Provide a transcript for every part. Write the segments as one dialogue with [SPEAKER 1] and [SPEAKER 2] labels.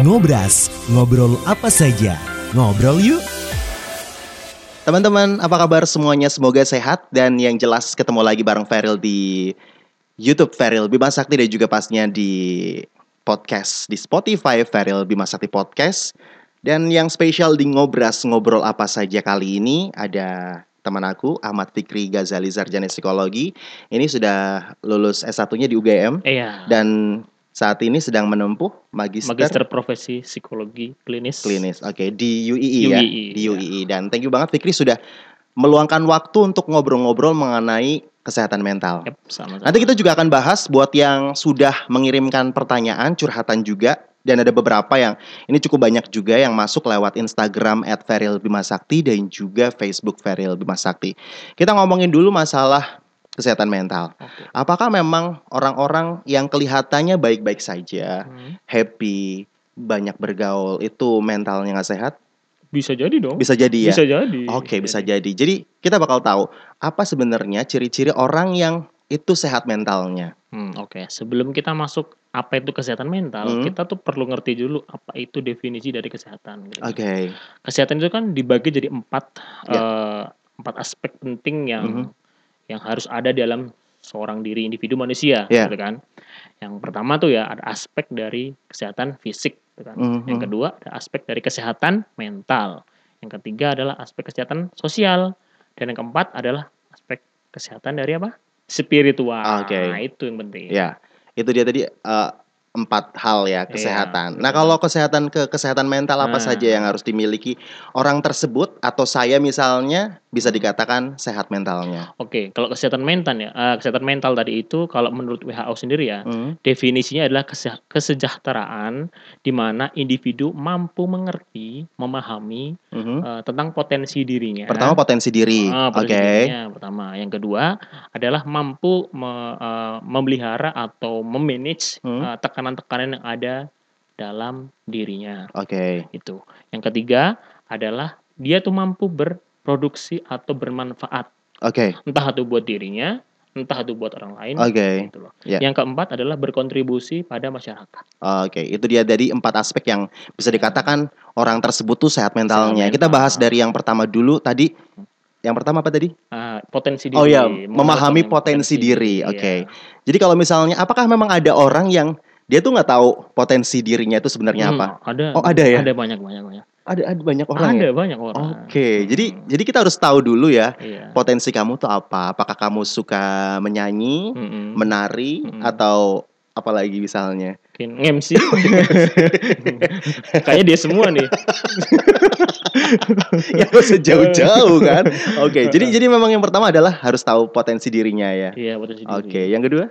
[SPEAKER 1] Ngobras, ngobrol apa saja. Ngobrol yuk.
[SPEAKER 2] Teman-teman, apa kabar semuanya? Semoga sehat dan yang jelas ketemu lagi bareng Feril di YouTube Feril Bima Sakti dan juga pastinya di podcast di Spotify Feril Bima Sakti Podcast. Dan yang spesial di Ngobras Ngobrol apa saja kali ini ada teman aku Ahmad Fikri Ghazali Sarjana Psikologi. Ini sudah lulus S1-nya di UGM
[SPEAKER 3] Iya.
[SPEAKER 2] dan saat ini sedang menempuh magister,
[SPEAKER 3] Magister Profesi Psikologi Klinis.
[SPEAKER 2] klinis. Oke, di UII, ya.
[SPEAKER 3] UII,
[SPEAKER 2] Di
[SPEAKER 3] ya.
[SPEAKER 2] UII dan thank you banget Fikri sudah meluangkan waktu untuk ngobrol-ngobrol mengenai kesehatan mental.
[SPEAKER 3] Yap, sama-sama.
[SPEAKER 2] Nanti kita juga akan bahas buat yang sudah mengirimkan pertanyaan, curhatan juga dan ada beberapa yang ini cukup banyak juga yang masuk lewat Instagram @ferilbimasakti dan juga Facebook Feril Bima Sakti. Kita ngomongin dulu masalah kesehatan mental.
[SPEAKER 3] Oke.
[SPEAKER 2] Apakah memang orang-orang yang kelihatannya baik-baik saja,
[SPEAKER 3] Hmm.
[SPEAKER 2] happy, banyak bergaul itu mentalnya nggak sehat?
[SPEAKER 3] Bisa jadi dong.
[SPEAKER 2] Bisa jadi ya.
[SPEAKER 3] Bisa jadi.
[SPEAKER 2] Oke, bisa jadi. Jadi kita bakal tahu apa sebenarnya ciri-ciri orang yang itu sehat mentalnya.
[SPEAKER 3] Hmm, Oke, sebelum kita masuk apa itu kesehatan mental,
[SPEAKER 2] Hmm.
[SPEAKER 3] kita tuh perlu ngerti dulu apa itu definisi dari kesehatan. gitu.
[SPEAKER 2] Oke.
[SPEAKER 3] Kesehatan itu kan dibagi jadi empat
[SPEAKER 2] Ya.
[SPEAKER 3] eh, empat aspek penting yang
[SPEAKER 2] Mhm.
[SPEAKER 3] Yang harus ada dalam seorang diri individu manusia,
[SPEAKER 2] Ya.
[SPEAKER 3] gitu kan. Yang pertama tuh ya ada aspek dari kesehatan fisik, gitu kan.
[SPEAKER 2] Mhm.
[SPEAKER 3] Yang kedua ada aspek dari kesehatan mental. Yang ketiga adalah aspek kesehatan sosial dan yang keempat adalah aspek kesehatan dari apa? Spiritual.
[SPEAKER 2] Oke.
[SPEAKER 3] Nah, itu yang penting.
[SPEAKER 2] Ya, itu dia tadi eh, empat hal ya kesehatan. nah,
[SPEAKER 3] betul.
[SPEAKER 2] kalau kesehatan ke kesehatan mental apa
[SPEAKER 3] Nah.
[SPEAKER 2] saja yang harus dimiliki orang tersebut atau saya misalnya bisa dikatakan sehat mentalnya.
[SPEAKER 3] Oke, kalau kesehatan mental ya, eh, kesehatan mental tadi itu kalau menurut WHO sendiri ya,
[SPEAKER 2] Hmm.
[SPEAKER 3] definisinya adalah kese- kesejahteraan di mana individu mampu mengerti, memahami
[SPEAKER 2] Mhm.
[SPEAKER 3] eh, tentang potensi dirinya.
[SPEAKER 2] Pertama potensi diri.
[SPEAKER 3] Ah,
[SPEAKER 2] Oke.
[SPEAKER 3] dirinya pertama. Yang kedua adalah mampu me- eh, memelihara atau memanage
[SPEAKER 2] Hmm.
[SPEAKER 3] eh, tekanan-tekanan yang ada dalam dirinya.
[SPEAKER 2] Oke.
[SPEAKER 3] Itu. Yang ketiga adalah dia tuh mampu berproduksi atau bermanfaat,
[SPEAKER 2] Oke.
[SPEAKER 3] entah itu buat dirinya, entah itu buat orang lain.
[SPEAKER 2] Oke.
[SPEAKER 3] Gitu loh.
[SPEAKER 2] Ya.
[SPEAKER 3] Yang keempat adalah berkontribusi pada masyarakat.
[SPEAKER 2] Oke, itu dia dari empat aspek yang bisa dikatakan orang tersebut tuh sehat mentalnya.
[SPEAKER 3] Sehat
[SPEAKER 2] Kita
[SPEAKER 3] mental.
[SPEAKER 2] bahas dari yang pertama dulu tadi. Yang pertama apa tadi?
[SPEAKER 3] Ah, potensi diri.
[SPEAKER 2] Oh ya, memahami
[SPEAKER 3] tentang
[SPEAKER 2] potensi diri.
[SPEAKER 3] iya.
[SPEAKER 2] Oke. Jadi kalau misalnya, apakah memang ada orang yang dia tuh nggak tahu potensi dirinya itu sebenarnya
[SPEAKER 3] Hmm,
[SPEAKER 2] apa?
[SPEAKER 3] Ada.
[SPEAKER 2] Oh, ada ya?
[SPEAKER 3] Ada banyak banyak banyak.
[SPEAKER 2] Ada ada banyak orang
[SPEAKER 3] ada
[SPEAKER 2] ya.
[SPEAKER 3] banyak orang.
[SPEAKER 2] Oke, jadi
[SPEAKER 3] Hmm,
[SPEAKER 2] jadi kita harus tahu dulu ya
[SPEAKER 3] iya.
[SPEAKER 2] potensi kamu tuh apa. Apakah kamu suka menyanyi,
[SPEAKER 3] Mm-mm.
[SPEAKER 2] menari,
[SPEAKER 3] Mm-mm.
[SPEAKER 2] atau apalagi misalnya?
[SPEAKER 3] Mungkin MC. Kayaknya dia semua nih.
[SPEAKER 2] ya nggak usah jauh-jauh kan. Oke, jadi jadi memang yang pertama adalah harus tahu potensi dirinya ya.
[SPEAKER 3] Iya, potensi diri.
[SPEAKER 2] Oke, yang kedua?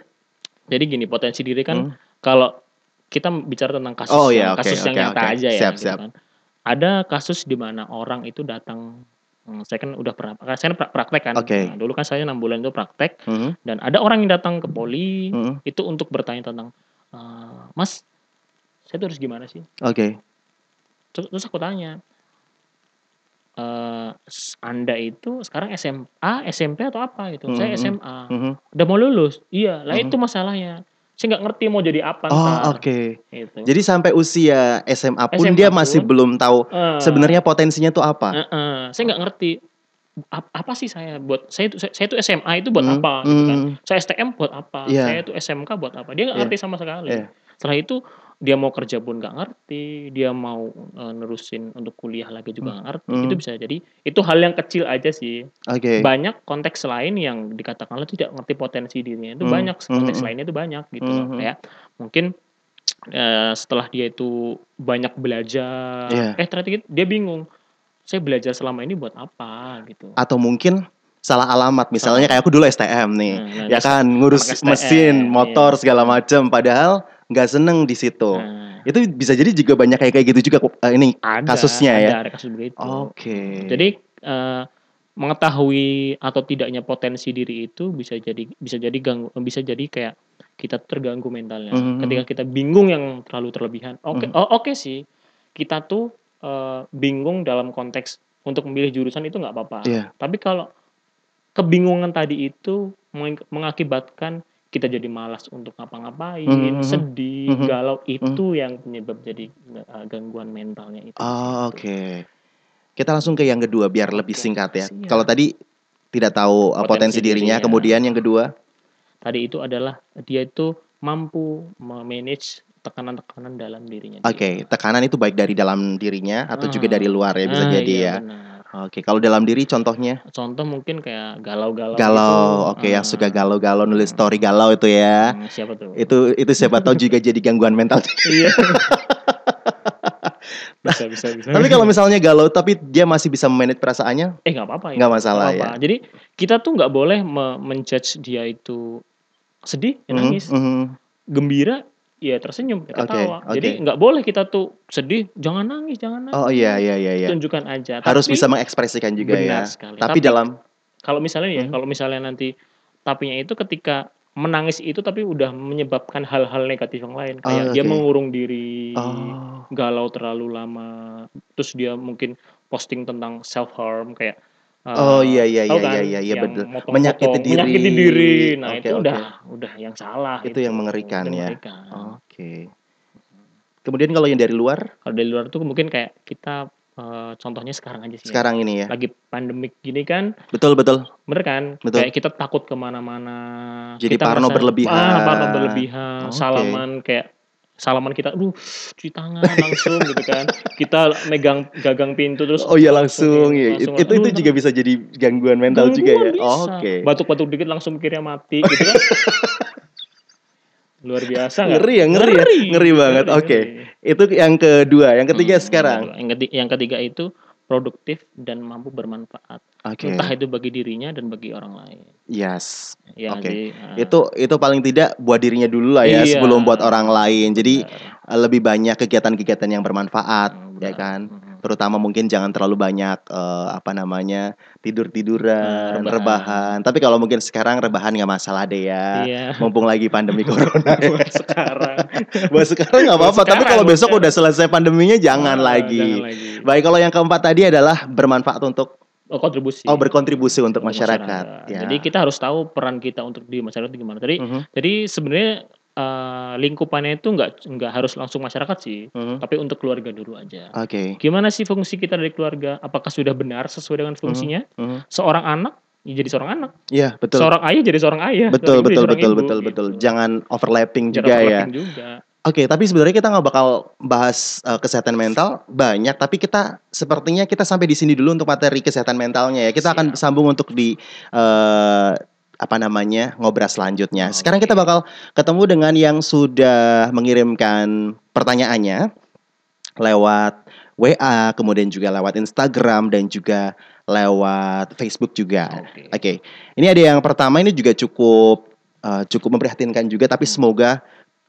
[SPEAKER 3] Jadi gini, potensi diri kan
[SPEAKER 2] Hmm.
[SPEAKER 3] Kalau kita bicara tentang kasus
[SPEAKER 2] Oh,
[SPEAKER 3] yang,
[SPEAKER 2] iya, oke,
[SPEAKER 3] kasus yang
[SPEAKER 2] oke,
[SPEAKER 3] nyata
[SPEAKER 2] oke.
[SPEAKER 3] aja ya.
[SPEAKER 2] Siap,
[SPEAKER 3] gitu kan. Ada kasus di mana orang itu datang hmm, saya kan udah pernah saya kan pra- praktek kan.
[SPEAKER 2] Oke.
[SPEAKER 3] Nah, dulu kan saya enam bulan itu praktek
[SPEAKER 2] Mhm,
[SPEAKER 3] dan ada orang yang datang ke poli
[SPEAKER 2] mhm.
[SPEAKER 3] itu untuk bertanya tentang "Eh, Mas, saya tuh harus gimana sih?
[SPEAKER 2] Oke.
[SPEAKER 3] Terus, terus aku tanya, s- Anda itu sekarang SMA, SMP atau apa gitu? Saya
[SPEAKER 2] Mhm.
[SPEAKER 3] SMA.
[SPEAKER 2] Mhm.
[SPEAKER 3] Udah mau lulus? Iya. Lah
[SPEAKER 2] Mhm.
[SPEAKER 3] itu masalahnya. Saya nggak ngerti mau jadi apa
[SPEAKER 2] Oh, oke.
[SPEAKER 3] Gitu.
[SPEAKER 2] Jadi sampai usia SMA pun
[SPEAKER 3] SMA
[SPEAKER 2] dia masih
[SPEAKER 3] pun.
[SPEAKER 2] belum tahu
[SPEAKER 3] Eh,
[SPEAKER 2] sebenarnya potensinya tuh apa.
[SPEAKER 3] eh, eh, saya nggak ngerti Ap- apa sih saya buat saya itu saya, itu SMA itu buat
[SPEAKER 2] Hmm,
[SPEAKER 3] apa gitu kan.
[SPEAKER 2] hmm.
[SPEAKER 3] Saya STM buat apa?
[SPEAKER 2] Iya.
[SPEAKER 3] Saya itu SMK buat apa? Dia nggak
[SPEAKER 2] Iya.
[SPEAKER 3] ngerti sama sekali.
[SPEAKER 2] Iya.
[SPEAKER 3] Setelah itu dia mau kerja pun nggak ngerti, dia mau eh, nerusin untuk kuliah lagi juga nggak ngerti.
[SPEAKER 2] Hmm.
[SPEAKER 3] Itu bisa jadi itu hal yang kecil aja sih.
[SPEAKER 2] Oke.
[SPEAKER 3] Banyak konteks lain yang dikatakan lo tidak ngerti potensi dirinya itu
[SPEAKER 2] Hmm,
[SPEAKER 3] banyak konteks
[SPEAKER 2] hmm,
[SPEAKER 3] lainnya itu banyak gitu.
[SPEAKER 2] Hmm, hmm.
[SPEAKER 3] Kayak mungkin eh, setelah dia itu banyak belajar,
[SPEAKER 2] Iya.
[SPEAKER 3] eh ternyata dia bingung. Saya belajar selama ini buat apa gitu.
[SPEAKER 2] Atau mungkin salah alamat misalnya kayak aku dulu STM nih.
[SPEAKER 3] Nah, nah,
[SPEAKER 2] ya kan ngurus
[SPEAKER 3] STM,
[SPEAKER 2] mesin, motor
[SPEAKER 3] iya.
[SPEAKER 2] segala macam padahal nggak seneng di situ.
[SPEAKER 3] Nah,
[SPEAKER 2] Itu bisa jadi juga banyak kayak kayak gitu juga eh, ini
[SPEAKER 3] ada,
[SPEAKER 2] kasusnya
[SPEAKER 3] ada,
[SPEAKER 2] ya.
[SPEAKER 3] Ada kasus begitu.
[SPEAKER 2] Oke.
[SPEAKER 3] Jadi eh, mengetahui atau tidaknya potensi diri itu bisa jadi bisa jadi ganggu bisa jadi kayak kita terganggu mentalnya.
[SPEAKER 2] Mhm.
[SPEAKER 3] Ketika kita bingung yang terlalu terlebihan. Oke,
[SPEAKER 2] Mhm.
[SPEAKER 3] oh, oke sih. Kita tuh eh, bingung dalam konteks untuk memilih jurusan itu nggak apa-apa.
[SPEAKER 2] Iya.
[SPEAKER 3] Tapi kalau kebingungan tadi itu meng- mengakibatkan kita jadi malas untuk ngapa-ngapain,
[SPEAKER 2] Mhm,
[SPEAKER 3] sedih,
[SPEAKER 2] mhm,
[SPEAKER 3] galau itu yang penyebab jadi eh, gangguan mentalnya itu.
[SPEAKER 2] Oh,
[SPEAKER 3] gitu.
[SPEAKER 2] oke. Kita langsung ke yang kedua biar lebih singkat ya. Kalau tadi tidak tahu uh, potensi,
[SPEAKER 3] Potensi
[SPEAKER 2] dirinya,
[SPEAKER 3] dirinya.
[SPEAKER 2] kemudian yang kedua,
[SPEAKER 3] Tadi itu adalah dia itu mampu memanage tekanan-tekanan dalam dirinya.
[SPEAKER 2] oke, tekanan itu baik dari dalam dirinya atau juga
[SPEAKER 3] Ah.
[SPEAKER 2] dari luar ya bisa
[SPEAKER 3] Ah,
[SPEAKER 2] jadi
[SPEAKER 3] iya,
[SPEAKER 2] ya.
[SPEAKER 3] benar.
[SPEAKER 2] Oke, kalau dalam diri contohnya
[SPEAKER 3] Contoh mungkin kayak galau-galau.
[SPEAKER 2] galau,
[SPEAKER 3] gitu.
[SPEAKER 2] oke yang
[SPEAKER 3] Ah,
[SPEAKER 2] suka galau-galau nulis story galau itu ya.
[SPEAKER 3] hmm, siapa tuh?
[SPEAKER 2] Itu itu siapa tahu juga jadi gangguan mental.
[SPEAKER 3] Iya. bisa bisa bisa.
[SPEAKER 2] tapi kalau misalnya galau tapi dia masih bisa manage perasaannya,
[SPEAKER 3] eh nggak apa-apa ya.
[SPEAKER 2] nggak masalah
[SPEAKER 3] Nggak apa-apa. Jadi kita tuh nggak boleh me- menjudge dia itu sedih, ya
[SPEAKER 2] Mhm,
[SPEAKER 3] nangis,
[SPEAKER 2] mhm.
[SPEAKER 3] gembira, ya tersenyum, ya
[SPEAKER 2] Oke,
[SPEAKER 3] ketawa.
[SPEAKER 2] oke.
[SPEAKER 3] Jadi nggak boleh kita tuh sedih, jangan nangis, jangan nangis.
[SPEAKER 2] Oh iya iya iya iya.
[SPEAKER 3] Tunjukkan aja.
[SPEAKER 2] Harus
[SPEAKER 3] Tapi
[SPEAKER 2] bisa mengekspresikan juga
[SPEAKER 3] benar
[SPEAKER 2] ya.
[SPEAKER 3] sekali.
[SPEAKER 2] Tapi,
[SPEAKER 3] Tapi-
[SPEAKER 2] dalam
[SPEAKER 3] kalau misalnya ya,
[SPEAKER 2] Mhm.
[SPEAKER 3] kalau misalnya nanti tapinya itu ketika menangis itu tapi udah menyebabkan hal-hal negatif yang lain kayak
[SPEAKER 2] Oh,
[SPEAKER 3] dia
[SPEAKER 2] oke.
[SPEAKER 3] mengurung diri,
[SPEAKER 2] Oh.
[SPEAKER 3] galau terlalu lama, terus dia mungkin posting tentang self harm kayak uh,
[SPEAKER 2] Oh iya iya
[SPEAKER 3] tahu
[SPEAKER 2] iya
[SPEAKER 3] kan,
[SPEAKER 2] iya iya iya betul.
[SPEAKER 3] motong-motong,
[SPEAKER 2] Menyakiti diri.
[SPEAKER 3] menyakiti diri. Nah,
[SPEAKER 2] Oke,
[SPEAKER 3] itu
[SPEAKER 2] oke.
[SPEAKER 3] udah udah yang salah
[SPEAKER 2] Itu yang mengerikan
[SPEAKER 3] Itu
[SPEAKER 2] ya.
[SPEAKER 3] mengerikan.
[SPEAKER 2] Oke. Kemudian kalau yang dari luar,
[SPEAKER 3] Kalau dari luar tuh mungkin kayak kita uh, contohnya sekarang aja sih. ya.
[SPEAKER 2] sekarang ini ya.
[SPEAKER 3] lagi pandemik gini kan
[SPEAKER 2] Betul betul.
[SPEAKER 3] Bener kan?
[SPEAKER 2] Betul.
[SPEAKER 3] Kayak kita takut ke mana-mana.
[SPEAKER 2] Jadi
[SPEAKER 3] kita
[SPEAKER 2] parno
[SPEAKER 3] merasa-
[SPEAKER 2] berlebihan.
[SPEAKER 3] Ah, parno berlebihan.
[SPEAKER 2] Oke.
[SPEAKER 3] Salaman kayak salaman kita, aduh, cuci tangan langsung gitu kan. Kita megang gagang pintu terus.
[SPEAKER 2] Oh iya langsung ya.
[SPEAKER 3] langsung,
[SPEAKER 2] itu itu juga bisa jadi gangguan mental
[SPEAKER 3] gangguan
[SPEAKER 2] juga ya.
[SPEAKER 3] bisa.
[SPEAKER 2] Oh, Oke.
[SPEAKER 3] Batuk-batuk dikit langsung mikirnya mati gitu kan. Luar biasa nggak?
[SPEAKER 2] Ngeri ya, ngeri ya. Ngeri banget. Oke. Itu yang kedua, yang ketiga
[SPEAKER 3] Hmm,
[SPEAKER 2] sekarang.
[SPEAKER 3] Yang ketiga, yang ketiga itu produktif dan mampu bermanfaat.
[SPEAKER 2] Oke.
[SPEAKER 3] Entah itu bagi dirinya dan bagi orang lain.
[SPEAKER 2] Yes.
[SPEAKER 3] Ya,
[SPEAKER 2] Oke.
[SPEAKER 3] sih? Ah.
[SPEAKER 2] Itu itu paling tidak buat dirinya dulu lah ya
[SPEAKER 3] Iya.
[SPEAKER 2] sebelum buat orang lain. Jadi
[SPEAKER 3] Benar.
[SPEAKER 2] lebih banyak kegiatan-kegiatan yang bermanfaat
[SPEAKER 3] Hmm,
[SPEAKER 2] ya
[SPEAKER 3] benar.
[SPEAKER 2] kan.
[SPEAKER 3] Hmm.
[SPEAKER 2] Terutama mungkin jangan terlalu banyak eh, apa namanya tidur-tiduran,
[SPEAKER 3] Hmm,
[SPEAKER 2] rebahan.
[SPEAKER 3] rebahan.
[SPEAKER 2] Tapi kalau mungkin sekarang rebahan nggak masalah deh ya.
[SPEAKER 3] Iya.
[SPEAKER 2] Mumpung lagi pandemi corona. ya.
[SPEAKER 3] Buat sekarang.
[SPEAKER 2] Buat sekarang nggak apa-apa. Tapi kalau besok
[SPEAKER 3] sekarang.
[SPEAKER 2] udah selesai pandeminya jangan
[SPEAKER 3] Ah,
[SPEAKER 2] lagi.
[SPEAKER 3] Jangan lagi.
[SPEAKER 2] Baik kalau yang keempat tadi adalah bermanfaat untuk
[SPEAKER 3] Oh, kontribusi.
[SPEAKER 2] oh berkontribusi untuk
[SPEAKER 3] Untuk
[SPEAKER 2] masyarakat. Ya.
[SPEAKER 3] Jadi kita harus tahu peran kita untuk di masyarakat itu gimana. Tadi
[SPEAKER 2] Mhm,
[SPEAKER 3] jadi sebenarnya eh, lingkupannya itu nggak nggak harus langsung masyarakat sih,
[SPEAKER 2] mhm.
[SPEAKER 3] tapi untuk keluarga dulu aja.
[SPEAKER 2] Oke.
[SPEAKER 3] Gimana sih fungsi kita dari keluarga? Apakah sudah benar sesuai dengan fungsinya?
[SPEAKER 2] Mhm.
[SPEAKER 3] Seorang anak ya jadi seorang anak,
[SPEAKER 2] Iya betul.
[SPEAKER 3] seorang ayah jadi seorang ayah,
[SPEAKER 2] Betul
[SPEAKER 3] seorang ibu
[SPEAKER 2] betul
[SPEAKER 3] seorang
[SPEAKER 2] betul
[SPEAKER 3] ibu,
[SPEAKER 2] betul
[SPEAKER 3] gitu.
[SPEAKER 2] betul. Jangan overlapping
[SPEAKER 3] Jangan
[SPEAKER 2] juga ya.
[SPEAKER 3] overlapping juga.
[SPEAKER 2] Oke, tapi sebenarnya kita nggak bakal bahas uh, kesehatan mental banyak, tapi kita sepertinya kita sampai di sini dulu untuk materi kesehatan mentalnya ya. Kita akan
[SPEAKER 3] Siap.
[SPEAKER 2] sambung untuk di uh, apa namanya ngobras selanjutnya. Sekarang kita bakal ketemu dengan yang sudah mengirimkan pertanyaannya lewat WA, kemudian juga lewat Instagram dan juga lewat Facebook juga.
[SPEAKER 3] Oke.
[SPEAKER 2] Oke, ini ada yang pertama ini juga cukup uh, cukup memprihatinkan juga, tapi
[SPEAKER 3] Hmm.
[SPEAKER 2] semoga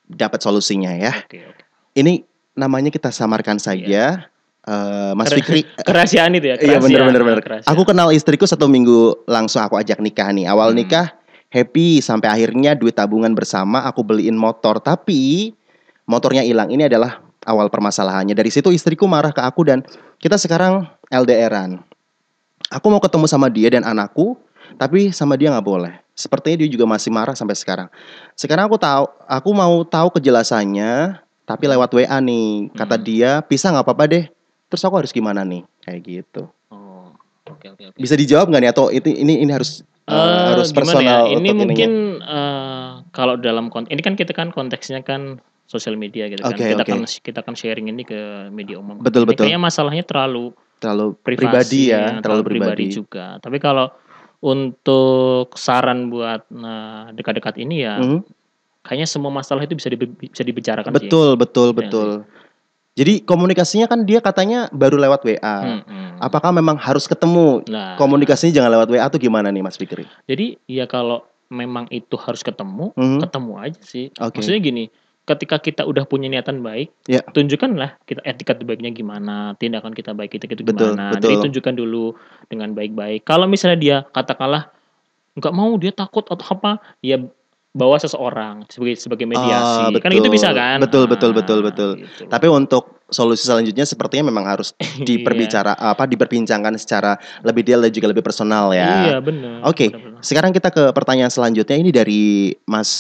[SPEAKER 2] dapat solusinya ya.
[SPEAKER 3] Oke, oke.
[SPEAKER 2] Ini namanya kita samarkan saja, Eh, Mas. Fikri.
[SPEAKER 3] Kerahasiaan itu ya.
[SPEAKER 2] Iya bener bener bener.
[SPEAKER 3] Kerahasiaan.
[SPEAKER 2] Aku kenal istriku satu minggu langsung aku ajak nikah nih. Awal
[SPEAKER 3] Hmm.
[SPEAKER 2] nikah happy sampai akhirnya duit tabungan bersama aku beliin motor tapi motornya hilang. Ini adalah awal permasalahannya. Dari situ istriku marah ke aku dan kita sekarang LDRan. Aku mau ketemu sama dia dan anakku, tapi sama dia nggak boleh. Sepertinya dia juga masih marah sampai sekarang. Sekarang aku tahu, aku mau tahu kejelasannya, tapi lewat WA nih. Kata
[SPEAKER 3] Hmm.
[SPEAKER 2] dia, pisah nggak apa-apa deh. Terus aku harus gimana nih? Kayak gitu.
[SPEAKER 3] Oh, oke oke oke.
[SPEAKER 2] Bisa dijawab nggak nih atau itu ini ini harus Eh, harus
[SPEAKER 3] gimana
[SPEAKER 2] personal
[SPEAKER 3] ya? Ini
[SPEAKER 2] untuk
[SPEAKER 3] mungkin
[SPEAKER 2] ininya?
[SPEAKER 3] eh, kalau dalam konteks ini kan kita kan konteksnya kan sosial media gitu kan. Kita
[SPEAKER 2] oke.
[SPEAKER 3] kan kita kan sharing ini ke media umum.
[SPEAKER 2] Betul, betul.
[SPEAKER 3] Kayaknya masalahnya terlalu
[SPEAKER 2] terlalu
[SPEAKER 3] privasi
[SPEAKER 2] pribadi ya, terlalu pribadi.
[SPEAKER 3] juga. Tapi kalau untuk saran buat nah, dekat-dekat ini ya
[SPEAKER 2] Mhm.
[SPEAKER 3] kayaknya semua masalah itu bisa dibe- bisa dibicarakan sih.
[SPEAKER 2] Betul, betul, betul. Jadi komunikasinya kan dia katanya baru lewat WA.
[SPEAKER 3] Mm-mm.
[SPEAKER 2] Apakah memang harus ketemu?
[SPEAKER 3] Nah,
[SPEAKER 2] Komunikasinya jangan lewat WA tuh gimana nih Mas Fikri?
[SPEAKER 3] Jadi ya kalau memang itu harus ketemu,
[SPEAKER 2] Mhm.
[SPEAKER 3] ketemu aja sih.
[SPEAKER 2] Oke.
[SPEAKER 3] Maksudnya gini, ketika kita udah punya niatan baik,
[SPEAKER 2] Ya.
[SPEAKER 3] tunjukkanlah kita etikat baiknya gimana, tindakan kita baik itu gitu
[SPEAKER 2] Betul,
[SPEAKER 3] gimana.
[SPEAKER 2] betul.
[SPEAKER 3] Jadi tunjukkan dulu dengan baik-baik. Kalau misalnya dia katakanlah nggak mau, dia takut atau apa, ya bawa seseorang sebagai sebagai mediasi.
[SPEAKER 2] Ah,
[SPEAKER 3] kan itu
[SPEAKER 2] betul.
[SPEAKER 3] bisa kan?
[SPEAKER 2] Betul, betul,
[SPEAKER 3] Ah,
[SPEAKER 2] betul, betul.
[SPEAKER 3] gitu.
[SPEAKER 2] Tapi untuk solusi selanjutnya sepertinya memang harus diperbicara apa diperbincangkan secara lebih detail dan juga lebih personal
[SPEAKER 3] Iya,
[SPEAKER 2] ya.
[SPEAKER 3] benar.
[SPEAKER 2] Oke.
[SPEAKER 3] benar-benar.
[SPEAKER 2] Sekarang kita ke pertanyaan selanjutnya ini dari Mas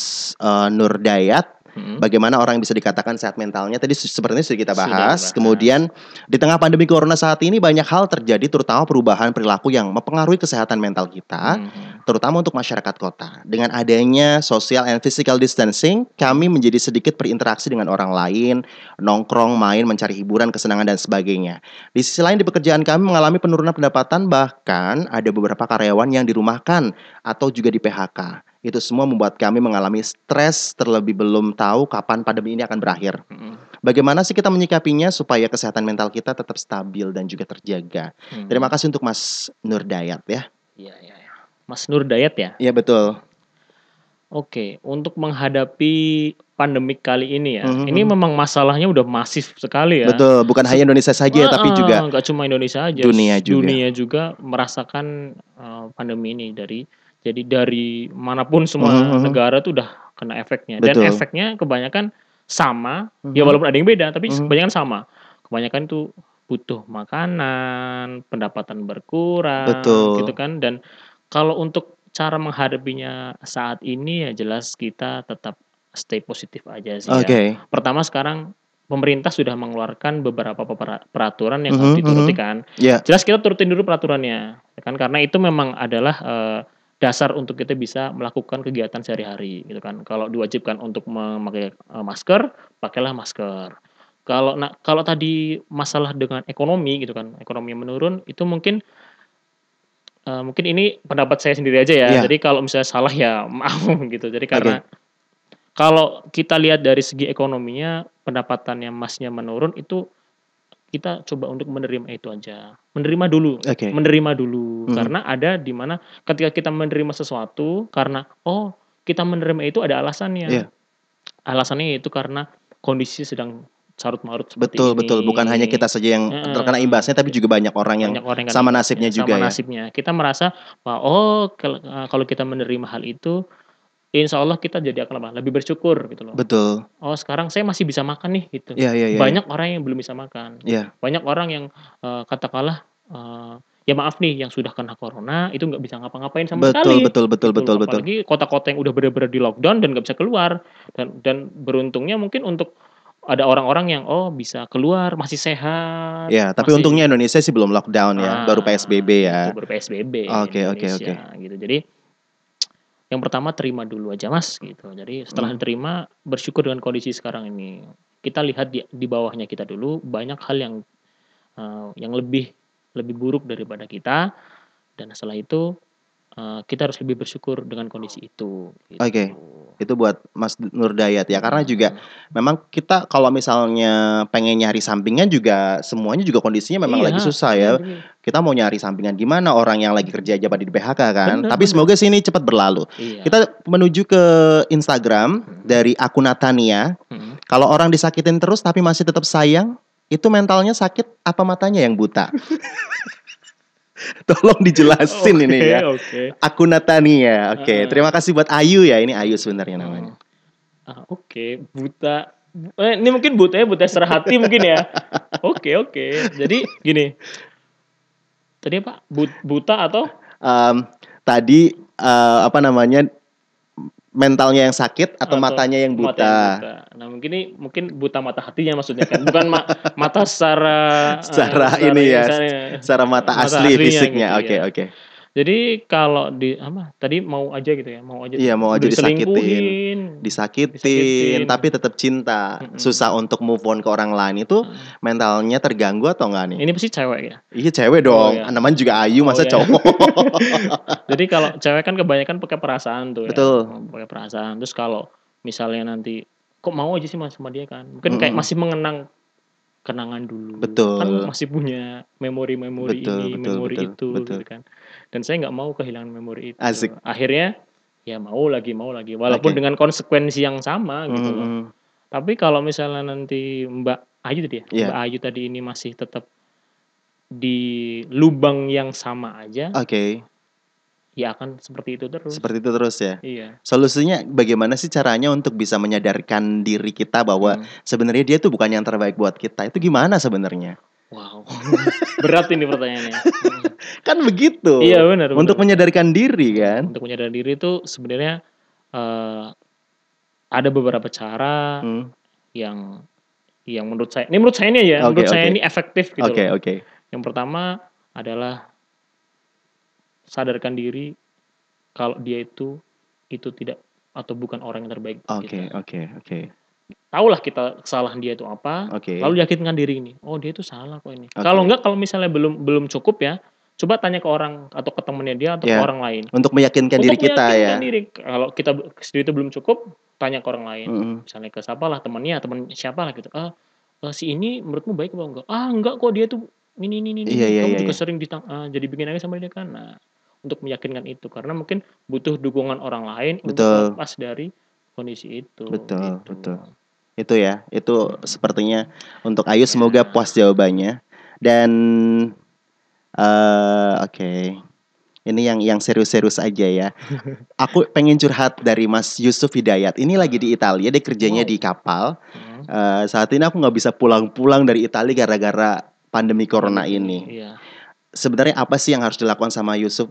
[SPEAKER 2] eh, Nur Dayat.
[SPEAKER 3] Mm-mm.
[SPEAKER 2] Bagaimana orang bisa dikatakan sehat mentalnya? Tadi se- sepertinya sudah kita
[SPEAKER 3] Sudah
[SPEAKER 2] bahas. Kemudian di tengah pandemi corona saat ini banyak hal terjadi, terutama perubahan perilaku yang mempengaruhi kesehatan mental kita,
[SPEAKER 3] Mhm.
[SPEAKER 2] terutama untuk masyarakat kota. Dengan adanya social and physical distancing, kami menjadi sedikit berinteraksi dengan orang lain, nongkrong, main, mencari hiburan, kesenangan dan sebagainya. Di sisi lain di pekerjaan kami mengalami penurunan pendapatan, bahkan ada beberapa karyawan yang dirumahkan atau juga di PHK. Itu semua membuat kami mengalami stres terlebih belum tahu kapan pandemi ini akan berakhir. Bagaimana sih kita menyikapinya supaya kesehatan mental kita tetap stabil dan juga terjaga?
[SPEAKER 3] Mhm.
[SPEAKER 2] Terima kasih untuk Mas Nur Dayat ya.
[SPEAKER 3] Iya, iya, iya. Mas Nur Dayat ya.
[SPEAKER 2] Iya betul.
[SPEAKER 3] Oke, untuk menghadapi pandemik kali ini ya,
[SPEAKER 2] Mhm.
[SPEAKER 3] ini memang masalahnya udah masif sekali ya.
[SPEAKER 2] Betul, bukan hanya Indonesia saja ya, tapi juga
[SPEAKER 3] nggak cuma Indonesia aja,
[SPEAKER 2] dunia juga.
[SPEAKER 3] dunia juga merasakan uh, pandemi ini dari jadi dari mana pun semua
[SPEAKER 2] Mhm, mhm.
[SPEAKER 3] negara tuh udah kena efeknya dan
[SPEAKER 2] Betul.
[SPEAKER 3] efeknya kebanyakan sama,
[SPEAKER 2] Mhm.
[SPEAKER 3] ya walaupun ada yang beda tapi
[SPEAKER 2] Mhm.
[SPEAKER 3] kebanyakan sama. Kebanyakan tuh butuh makanan, pendapatan berkurang,
[SPEAKER 2] Betul.
[SPEAKER 3] gitu kan dan kalau untuk cara menghadapinya saat ini ya jelas kita tetap stay positif aja sih
[SPEAKER 2] Oke.
[SPEAKER 3] ya. Pertama sekarang pemerintah sudah mengeluarkan beberapa pera- peraturan yang
[SPEAKER 2] Mhm,
[SPEAKER 3] harus
[SPEAKER 2] mhm.
[SPEAKER 3] dituruti kan.
[SPEAKER 2] Ya,
[SPEAKER 3] Jelas kita turutin dulu peraturannya, ya kan? Karena itu memang adalah eh, dasar untuk kita bisa melakukan kegiatan sehari-hari, gitu kan. Kalau diwajibkan untuk memakai eh, masker, pakailah masker. Kalau nah, kalau tadi masalah dengan ekonomi, gitu kan, ekonomi yang menurun, itu mungkin eh, mungkin ini pendapat saya sendiri aja ya.
[SPEAKER 2] Iya.
[SPEAKER 3] Jadi kalau misalnya salah ya maaf gitu. Jadi karena kalau kita lihat dari segi ekonominya, pendapatannya masnya menurun itu kita coba untuk menerima itu aja. Menerima dulu
[SPEAKER 2] oke.
[SPEAKER 3] menerima dulu
[SPEAKER 2] Mhm.
[SPEAKER 3] karena ada di mana ketika kita menerima sesuatu karena oh kita menerima itu ada alasannya
[SPEAKER 2] Iya.
[SPEAKER 3] alasannya itu karena kondisi sedang carut marut seperti
[SPEAKER 2] Betul,
[SPEAKER 3] ini
[SPEAKER 2] betul. Bukan hanya kita saja yang
[SPEAKER 3] Heeh.
[SPEAKER 2] terkena imbasnya, tapi juga banyak orang yang
[SPEAKER 3] banyak orang yang
[SPEAKER 2] sama nasibnya
[SPEAKER 3] imbasnya,
[SPEAKER 2] juga
[SPEAKER 3] sama
[SPEAKER 2] ya.
[SPEAKER 3] nasibnya kita merasa bahwa oh kalau kalau kita menerima hal itu Insya Allah kita jadi akan apa? lebih bersyukur gitu loh.
[SPEAKER 2] Betul.
[SPEAKER 3] Oh sekarang saya masih bisa makan nih gitu.
[SPEAKER 2] Iya, iya, iya.
[SPEAKER 3] Banyak orang yang belum bisa makan.
[SPEAKER 2] Iya.
[SPEAKER 3] banyak orang yang eh, katakanlah eh, ya maaf nih yang sudah kena corona itu nggak bisa ngapa-ngapain sama
[SPEAKER 2] Betul,
[SPEAKER 3] sekali
[SPEAKER 2] betul, betul,
[SPEAKER 3] Gitu.
[SPEAKER 2] betul, betul.
[SPEAKER 3] apalagi kota-kota yang udah benar-benar di lockdown dan nggak bisa keluar dan dan beruntungnya mungkin untuk ada orang-orang yang oh bisa keluar masih sehat
[SPEAKER 2] Ya, tapi
[SPEAKER 3] masih-
[SPEAKER 2] untungnya Indonesia sih belum lockdown ya,
[SPEAKER 3] Ah,
[SPEAKER 2] baru PSBB ya.
[SPEAKER 3] baru PSBB
[SPEAKER 2] Oke, oke,
[SPEAKER 3] Indonesia, gitu jadi yang pertama terima dulu aja mas gitu jadi setelah
[SPEAKER 2] Hmm.
[SPEAKER 3] diterima bersyukur dengan kondisi sekarang ini kita lihat di, di bawahnya kita dulu banyak hal yang eh, yang lebih lebih buruk daripada kita dan setelah itu eh, kita harus lebih bersyukur dengan kondisi itu gitu.
[SPEAKER 2] Oke. Itu buat Mas Nur Dayat ya, karena juga
[SPEAKER 3] Hmm.
[SPEAKER 2] memang kita kalau misalnya pengen nyari sampingan juga semuanya juga kondisinya memang
[SPEAKER 3] Iya,
[SPEAKER 2] lagi susah ya.
[SPEAKER 3] bener.
[SPEAKER 2] Kita mau nyari sampingan gimana orang yang lagi kerja aja pada di PHK kan.
[SPEAKER 3] Bener,
[SPEAKER 2] Tapi
[SPEAKER 3] bener.
[SPEAKER 2] semoga sih ini cepat berlalu.
[SPEAKER 3] Iya.
[SPEAKER 2] Kita menuju ke Instagram dari akun Natania.
[SPEAKER 3] Hmm.
[SPEAKER 2] Kalau orang disakitin terus tapi masih tetap sayang, itu mentalnya sakit apa matanya yang buta? Tolong dijelasin ini
[SPEAKER 3] Oke,
[SPEAKER 2] ya.
[SPEAKER 3] Oke.
[SPEAKER 2] Akun Natania. Oke,
[SPEAKER 3] Ah.
[SPEAKER 2] terima kasih buat Ayu ya. Ini Ayu sebenarnya namanya.
[SPEAKER 3] Ah, Oke, buta. Eh, ini mungkin buta ya, buta secara hati mungkin ya. Oke, oke. Jadi gini. Tadi apa? Bu- buta atau
[SPEAKER 2] Em, tadi eh, apa namanya mentalnya yang sakit atau,
[SPEAKER 3] Atau
[SPEAKER 2] matanya yang
[SPEAKER 3] mata
[SPEAKER 2] buta?
[SPEAKER 3] yang buta. Nah, mungkin ini mungkin buta mata hatinya maksudnya kan. Bukan ma- mata secara eh,
[SPEAKER 2] Secara ini ya,
[SPEAKER 3] secara-
[SPEAKER 2] Secara mata,
[SPEAKER 3] Mata
[SPEAKER 2] asli fisiknya.
[SPEAKER 3] gitu,
[SPEAKER 2] Oke,
[SPEAKER 3] ya.
[SPEAKER 2] oke.
[SPEAKER 3] Jadi kalau di apa? Tadi mau aja gitu ya, mau aja.
[SPEAKER 2] Iya, mau aja disakitin. Disakitin,
[SPEAKER 3] Disakitin.
[SPEAKER 2] tapi tetap cinta.
[SPEAKER 3] Mm-mm.
[SPEAKER 2] Susah untuk move on ke orang lain itu
[SPEAKER 3] Hmm.
[SPEAKER 2] mentalnya terganggu atau enggak nih?
[SPEAKER 3] Ini pasti cewek ya.
[SPEAKER 2] Iya cewek dong.
[SPEAKER 3] iya.
[SPEAKER 2] Namanya juga Ayu masa
[SPEAKER 3] Oh, iya.
[SPEAKER 2] cowok.
[SPEAKER 3] Jadi kalau cewek kan kebanyakan pakai perasaan tuh
[SPEAKER 2] Betul.
[SPEAKER 3] ya. Pakai perasaan. Terus kalau misalnya nanti kok mau aja sih mas sama dia kan. Mungkin kayak
[SPEAKER 2] Mm-mm.
[SPEAKER 3] masih mengenang kenangan dulu.
[SPEAKER 2] Betul.
[SPEAKER 3] Kan masih punya memori-memori ini,
[SPEAKER 2] betul,
[SPEAKER 3] memori
[SPEAKER 2] betul,
[SPEAKER 3] itu
[SPEAKER 2] betul.
[SPEAKER 3] gitu kan. Dan saya nggak mau kehilangan memori itu.
[SPEAKER 2] Asik.
[SPEAKER 3] Akhirnya ya mau lagi, mau lagi. Walaupun
[SPEAKER 2] Oke.
[SPEAKER 3] dengan konsekuensi yang sama gitu loh.
[SPEAKER 2] Mm-mm.
[SPEAKER 3] Tapi kalau misalnya nanti Mbak Ayu tadi ya,
[SPEAKER 2] Iya.
[SPEAKER 3] Mbak Ayu tadi ini masih tetap di lubang yang sama aja,
[SPEAKER 2] Oke.
[SPEAKER 3] ya akan seperti itu terus.
[SPEAKER 2] Seperti itu terus ya.
[SPEAKER 3] Iya.
[SPEAKER 2] Solusinya bagaimana sih caranya untuk bisa menyadarkan diri kita bahwa
[SPEAKER 3] Hmm.
[SPEAKER 2] sebenarnya dia tuh bukan yang terbaik buat kita. Itu gimana sebenarnya?
[SPEAKER 3] Wow. Berat ini pertanyaannya.
[SPEAKER 2] Kan begitu.
[SPEAKER 3] Iya benar.
[SPEAKER 2] Untuk
[SPEAKER 3] benar.
[SPEAKER 2] menyadarkan diri kan.
[SPEAKER 3] untuk menyadari diri itu sebenarnya eh, ada beberapa cara
[SPEAKER 2] Hmm.
[SPEAKER 3] yang yang menurut saya ini menurut saya ini ya
[SPEAKER 2] Oke,
[SPEAKER 3] menurut saya
[SPEAKER 2] oke.
[SPEAKER 3] ini efektif gitu
[SPEAKER 2] Oke,
[SPEAKER 3] loh.
[SPEAKER 2] oke.
[SPEAKER 3] Yang pertama adalah sadarkan diri kalau dia itu itu tidak atau bukan orang yang terbaik buat
[SPEAKER 2] Oke, oke, oke.
[SPEAKER 3] Tahulah kita kesalahan dia itu apa,
[SPEAKER 2] Oke.
[SPEAKER 3] lalu yakinkan diri ini. Oh, dia itu salah kok ini.
[SPEAKER 2] Oke.
[SPEAKER 3] Kalau enggak kalau misalnya belum belum cukup ya, coba tanya ke orang atau ke temennya dia atau
[SPEAKER 2] Ya.
[SPEAKER 3] ke orang lain.
[SPEAKER 2] Untuk meyakinkan diri
[SPEAKER 3] Untuk
[SPEAKER 2] kita ya.
[SPEAKER 3] diri. Kalau kita sendiri itu belum cukup, tanya ke orang lain.
[SPEAKER 2] Mm-mm.
[SPEAKER 3] Misalnya ke siapa lah temannya, teman siapa lah gitu. Ah, eh, si ini menurutmu baik apa enggak? Ah, enggak kok dia tuh ini ini ini.
[SPEAKER 2] Iya, iya,
[SPEAKER 3] Kamu
[SPEAKER 2] iya,
[SPEAKER 3] juga
[SPEAKER 2] iya.
[SPEAKER 3] sering ditang ah, jadi bikin nangis sama dia kan. Nah, untuk meyakinkan itu karena mungkin butuh dukungan orang lain
[SPEAKER 2] Betul.
[SPEAKER 3] untuk lepas dari kondisi itu.
[SPEAKER 2] Betul,
[SPEAKER 3] gitu.
[SPEAKER 2] betul. Itu ya, itu sepertinya untuk Ayu semoga
[SPEAKER 3] Ya.
[SPEAKER 2] puas jawabannya. Dan eh oke. Ini yang yang serius-serius aja ya. Aku pengen curhat dari Mas Yusuf Hidayat. Ini lagi di Italia, dia kerjanya
[SPEAKER 3] Wow.
[SPEAKER 2] di kapal.
[SPEAKER 3] Hmm.
[SPEAKER 2] Eh, saat ini aku nggak bisa pulang-pulang dari Italia gara-gara pandemi corona ini.
[SPEAKER 3] Iya.
[SPEAKER 2] Sebenarnya apa sih yang harus dilakukan sama Yusuf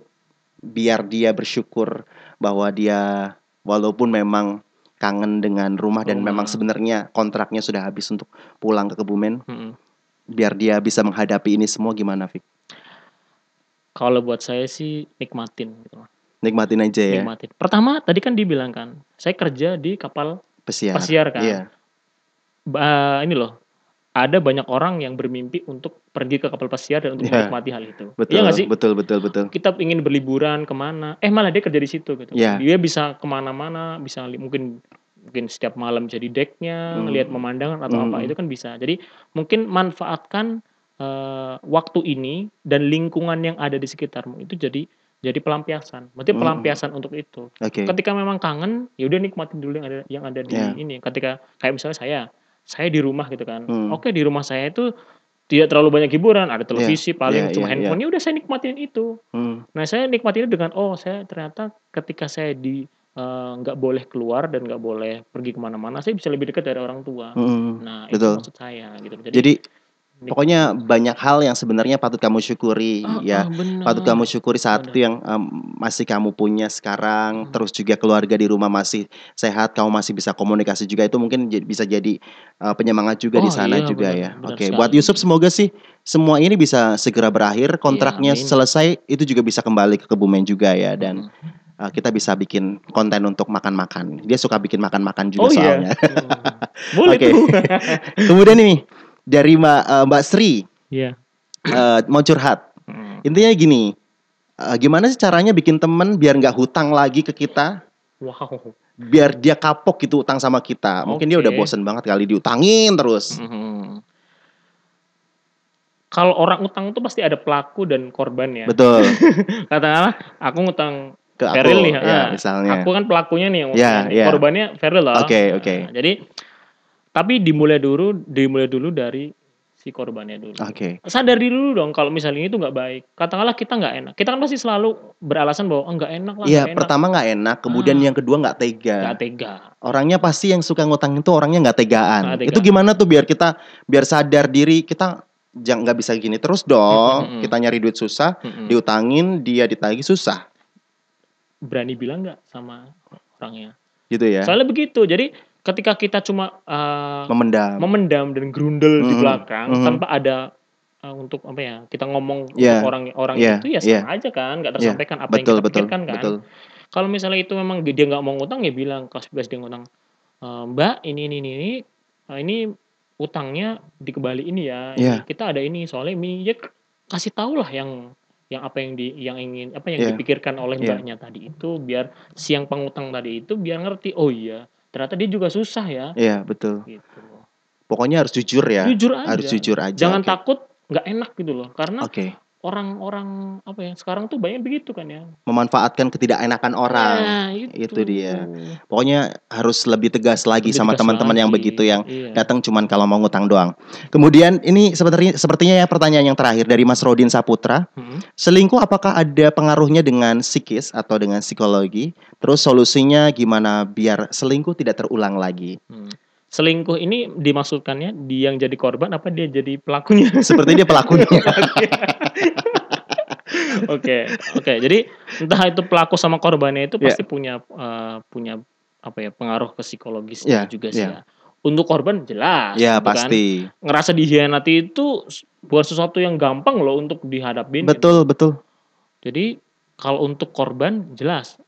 [SPEAKER 2] biar dia bersyukur bahwa dia walaupun memang kangen dengan rumah dan
[SPEAKER 3] Rumah.
[SPEAKER 2] memang sebenarnya kontraknya sudah habis untuk pulang ke Kebumen,
[SPEAKER 3] Mm-mm.
[SPEAKER 2] biar dia bisa menghadapi ini semua gimana, Fik?
[SPEAKER 3] Kalau buat saya sih nikmatin gitu.
[SPEAKER 2] Nikmatin aja ya,
[SPEAKER 3] Nikmatin. Pertama tadi kan dibilang kan, saya kerja di kapal
[SPEAKER 2] pesiar.
[SPEAKER 3] pesiar kan.
[SPEAKER 2] Iya,
[SPEAKER 3] Ba- ini loh, ada banyak orang yang bermimpi untuk pergi ke kapal pesiar dan untuk
[SPEAKER 2] Iya.
[SPEAKER 3] menikmati hal itu.
[SPEAKER 2] betul,
[SPEAKER 3] Iya sih?
[SPEAKER 2] betul, betul, betul.
[SPEAKER 3] Kita ingin berliburan ke mana, eh malah dia kerja di situ gitu.
[SPEAKER 2] Iya.
[SPEAKER 3] Dia bisa ke mana-mana, bisa mungkin mungkin setiap malam jadi decknya,
[SPEAKER 2] Hmm.
[SPEAKER 3] ngelihat pemandangan atau apa
[SPEAKER 2] Hmm.
[SPEAKER 3] itu kan bisa. Jadi mungkin manfaatkan eh, waktu ini dan lingkungan yang ada di sekitarmu itu jadi jadi pelampiasan. Berarti
[SPEAKER 2] Hmm.
[SPEAKER 3] pelampiasan untuk itu.
[SPEAKER 2] Oke.
[SPEAKER 3] Ketika memang kangen, ya udah nikmatin dulu yang ada yang ada di
[SPEAKER 2] Iya.
[SPEAKER 3] ini. Ketika kayak misalnya saya, saya di rumah gitu kan.
[SPEAKER 2] Hmm.
[SPEAKER 3] Oke di rumah saya itu tidak terlalu banyak hiburan, ada televisi paling
[SPEAKER 2] iya,
[SPEAKER 3] cuma
[SPEAKER 2] iya,
[SPEAKER 3] handphone. Ya udah saya nikmatin itu.
[SPEAKER 2] Hmm,
[SPEAKER 3] Nah saya nikmatin itu dengan oh saya ternyata ketika saya di eh, nggak boleh keluar dan nggak boleh pergi ke mana-mana, saya bisa lebih dekat dari orang tua.
[SPEAKER 2] hmm.
[SPEAKER 3] Nah
[SPEAKER 2] betul.
[SPEAKER 3] itu maksud saya gitu. Jadi,
[SPEAKER 2] Jadi pokoknya banyak hal yang sebenarnya patut kamu syukuri
[SPEAKER 3] Ah,
[SPEAKER 2] ya.
[SPEAKER 3] benar.
[SPEAKER 2] patut kamu syukuri saat itu yang em, masih kamu punya sekarang
[SPEAKER 3] Hmm.
[SPEAKER 2] terus juga keluarga di rumah masih sehat kamu masih bisa komunikasi juga itu mungkin bisa jadi eh, penyemangat juga di
[SPEAKER 3] Oh,
[SPEAKER 2] sana
[SPEAKER 3] iya,
[SPEAKER 2] juga
[SPEAKER 3] benar,
[SPEAKER 2] ya oke
[SPEAKER 3] sekali.
[SPEAKER 2] buat Yusuf semoga sih semua ini bisa segera berakhir kontraknya
[SPEAKER 3] amin.
[SPEAKER 2] selesai itu juga bisa kembali ke Kebumen juga ya dan
[SPEAKER 3] Hmm.
[SPEAKER 2] eh, kita bisa bikin konten untuk makan-makan dia suka bikin makan-makan juga
[SPEAKER 3] Oh iya.
[SPEAKER 2] soalnya
[SPEAKER 3] Hmm. Boleh
[SPEAKER 2] Oke.
[SPEAKER 3] tuh.
[SPEAKER 2] kemudian nih dari Ma- eh, Mbak Sri
[SPEAKER 3] Iya.
[SPEAKER 2] eh, mau curhat
[SPEAKER 3] Hmm.
[SPEAKER 2] Intinya gini, eh, gimana sih caranya bikin temen biar nggak hutang lagi ke kita,
[SPEAKER 3] Wow.
[SPEAKER 2] biar dia kapok gitu utang sama kita. Mungkin dia udah bosen banget kali diutangin terus.
[SPEAKER 3] Mhm. Kalau orang utang itu pasti ada pelaku dan korban ya.
[SPEAKER 2] Betul.
[SPEAKER 3] Katakanlah aku ngutang
[SPEAKER 2] Ke aku,
[SPEAKER 3] Feril nih,
[SPEAKER 2] ya,
[SPEAKER 3] ah,
[SPEAKER 2] misalnya.
[SPEAKER 3] aku kan pelakunya nih yang
[SPEAKER 2] Ya,
[SPEAKER 3] ngutang.
[SPEAKER 2] ya.
[SPEAKER 3] Korbannya Feril lah.
[SPEAKER 2] Oke, oke.
[SPEAKER 3] Nah, jadi tapi dimulai dulu dimulai dulu dari si korbannya dulu.
[SPEAKER 2] Oke.
[SPEAKER 3] Sadari dulu dong kalau misalnya itu nggak baik. Katakanlah kita nggak enak. Kita kan pasti selalu beralasan bahwa "Ah, nggak enak lah.
[SPEAKER 2] Iya,
[SPEAKER 3] nggak enak."
[SPEAKER 2] pertama nggak enak, kemudian
[SPEAKER 3] Ah.
[SPEAKER 2] yang kedua nggak tega.
[SPEAKER 3] nggak tega.
[SPEAKER 2] Orangnya pasti yang suka ngutang itu orangnya nggak tegaan.
[SPEAKER 3] Nggak tega.
[SPEAKER 2] Itu gimana tuh biar kita biar sadar diri kita jangan nggak bisa gini terus dong.
[SPEAKER 3] Mm-mm.
[SPEAKER 2] Kita nyari duit susah,
[SPEAKER 3] Mm-mm.
[SPEAKER 2] diutangin, dia ditagih susah,
[SPEAKER 3] Berani bilang nggak sama orangnya.
[SPEAKER 2] gitu ya.
[SPEAKER 3] Soalnya begitu. Jadi ketika kita cuma uh,
[SPEAKER 2] Memendam.
[SPEAKER 3] memendam dan grundel di
[SPEAKER 2] Mhm,
[SPEAKER 3] belakang
[SPEAKER 2] mhm.
[SPEAKER 3] tanpa ada uh, untuk apa ya kita ngomong
[SPEAKER 2] Yeah,
[SPEAKER 3] untuk orang orang
[SPEAKER 2] yeah,
[SPEAKER 3] itu ya
[SPEAKER 2] yeah.
[SPEAKER 3] sama aja kan nggak
[SPEAKER 2] Yeah,
[SPEAKER 3] tersampaikan apa yang
[SPEAKER 2] betul
[SPEAKER 3] kita
[SPEAKER 2] betul
[SPEAKER 3] pikirkan kan
[SPEAKER 2] betul.
[SPEAKER 3] kalau misalnya itu memang dia nggak mau ngutang ya bilang kalau pas dia ngutang "E, mbak ini ini ini ini, eh, ini utangnya dikembaliin ya Ini
[SPEAKER 2] Yeah.
[SPEAKER 3] kita ada ini soalnya ini ya kasih tahu lah yang yang apa yang di yang ingin apa yang
[SPEAKER 2] Yeah.
[SPEAKER 3] dipikirkan oleh
[SPEAKER 2] Yeah.
[SPEAKER 3] mbaknya tadi itu biar si yang pengutang tadi itu biar ngerti oh iya ternyata dia juga susah ya
[SPEAKER 2] Iya betul.
[SPEAKER 3] gitu
[SPEAKER 2] Pokoknya harus jujur ya.
[SPEAKER 3] jujur aja
[SPEAKER 2] Harus jujur aja.
[SPEAKER 3] jangan
[SPEAKER 2] Oke.
[SPEAKER 3] takut nggak enak gitu loh karena
[SPEAKER 2] Oke.
[SPEAKER 3] Orang-orang apa ya sekarang tuh banyak begitu kan ya.
[SPEAKER 2] Memanfaatkan ketidakenakan orang.
[SPEAKER 3] Nah, itu.
[SPEAKER 2] Itu dia. Pokoknya harus lebih tegas lagi
[SPEAKER 3] Lebih
[SPEAKER 2] sama teman-teman yang begitu yang
[SPEAKER 3] Iya.
[SPEAKER 2] datang cuman kalau mau ngutang doang. Kemudian ini sebenarnya sepertinya ya pertanyaan yang terakhir dari Mas Rodin Saputra.
[SPEAKER 3] Mm-mm.
[SPEAKER 2] Selingkuh apakah ada pengaruhnya dengan psikis atau dengan psikologi? Terus solusinya gimana biar selingkuh tidak terulang lagi?
[SPEAKER 3] Hmm. Selingkuh ini dimaksudkannya dia yang jadi korban apa dia jadi pelakunya?
[SPEAKER 2] Seperti dia pelakunya.
[SPEAKER 3] Oke, oke. Jadi entah itu pelaku sama korbannya itu
[SPEAKER 2] Ya.
[SPEAKER 3] pasti punya eh, punya apa ya pengaruh ke psikologis
[SPEAKER 2] Ya,
[SPEAKER 3] juga sih
[SPEAKER 2] ya.
[SPEAKER 3] ya. Untuk korban jelas,
[SPEAKER 2] ya
[SPEAKER 3] gitu kan.
[SPEAKER 2] pasti.
[SPEAKER 3] Ngerasa dihianati itu bukan sesuatu yang gampang loh untuk dihadapin. gitu.
[SPEAKER 2] Betul, betul.
[SPEAKER 3] Jadi kalau untuk korban jelas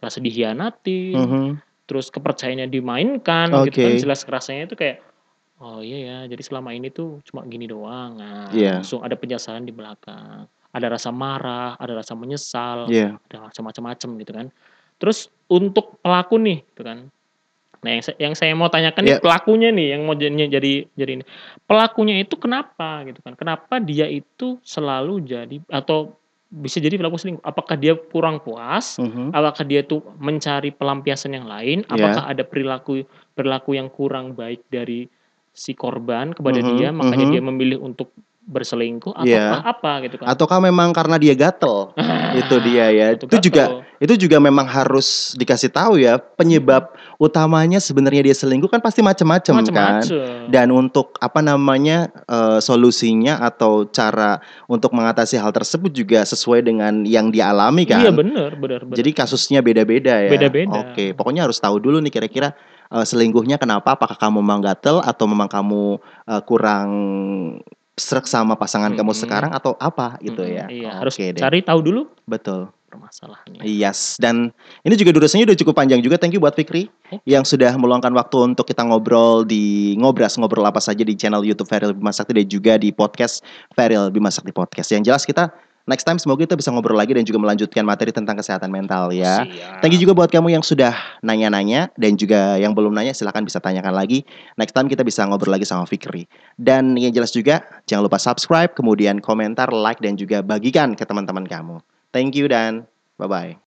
[SPEAKER 3] rasa dihianati,
[SPEAKER 2] Mhm.
[SPEAKER 3] terus kepercayaannya dimainkan gitu
[SPEAKER 2] Oke.
[SPEAKER 3] kan jelas rasanya itu kayak oh iya ya jadi selama ini tuh cuma gini doang nah,
[SPEAKER 2] Iya.
[SPEAKER 3] langsung ada penyesalan di belakang ada rasa marah ada rasa menyesal
[SPEAKER 2] Iya.
[SPEAKER 3] ada rasa macam-macam gitu kan terus untuk pelaku nih gitu kan nah yang, sa- yang saya mau tanyakan nih
[SPEAKER 2] Iya.
[SPEAKER 3] pelakunya nih yang mau jadi jadi jadi ini pelakunya itu kenapa gitu kan kenapa dia itu selalu jadi atau bisa jadi pelaku selingkuh apakah dia kurang puas
[SPEAKER 2] Mhm.
[SPEAKER 3] apakah dia tuh mencari pelampiasan yang lain
[SPEAKER 2] Iya.
[SPEAKER 3] apakah ada perilaku perilaku yang kurang baik dari si korban kepada
[SPEAKER 2] Mhm,
[SPEAKER 3] dia makanya
[SPEAKER 2] mhm.
[SPEAKER 3] dia memilih untuk berselingkuh atau
[SPEAKER 2] Iya.
[SPEAKER 3] apa gitu kan
[SPEAKER 2] Ataukah memang karena dia gatel?
[SPEAKER 3] Ah,
[SPEAKER 2] itu dia ya.
[SPEAKER 3] itu
[SPEAKER 2] Itu juga itu juga memang harus dikasih tahu ya penyebab utamanya sebenarnya dia selingkuh kan pasti macam-macam kan. Dan untuk apa namanya eh, solusinya atau cara untuk mengatasi hal tersebut juga sesuai dengan yang dia alami kan.
[SPEAKER 3] iya benar benar benar
[SPEAKER 2] Jadi kasusnya beda-beda ya.
[SPEAKER 3] Beda-beda.
[SPEAKER 2] Oke, pokoknya harus tahu dulu nih kira-kira eh, selingkuhnya kenapa? Apakah kamu memang gatel atau memang kamu eh, kurang serak sama pasangan kamu
[SPEAKER 3] Mm-mm.
[SPEAKER 2] sekarang atau apa gitu
[SPEAKER 3] Mm-mm,
[SPEAKER 2] ya?
[SPEAKER 3] iya harus
[SPEAKER 2] Oke deh.
[SPEAKER 3] cari tahu dulu
[SPEAKER 2] Betul.
[SPEAKER 3] permasalahannya
[SPEAKER 2] Yes, dan ini juga durasinya udah cukup panjang juga. Thank you buat Fikri
[SPEAKER 3] Oke.
[SPEAKER 2] yang sudah meluangkan waktu untuk kita ngobrol di ngobras ngobrol apa saja di channel YouTube Feril Bima Sakti dan juga di podcast Feril Bima Sakti Podcast. Yang jelas kita next time semoga kita bisa ngobrol lagi dan juga melanjutkan materi tentang kesehatan mental ya.
[SPEAKER 3] Siap.
[SPEAKER 2] Thank you juga buat kamu yang sudah nanya-nanya dan juga yang belum nanya silahkan bisa tanyakan lagi. Next time kita bisa ngobrol lagi sama Fikri. Dan yang jelas juga jangan lupa subscribe, kemudian komentar, like dan juga bagikan ke teman-teman kamu. Thank you dan bye-bye.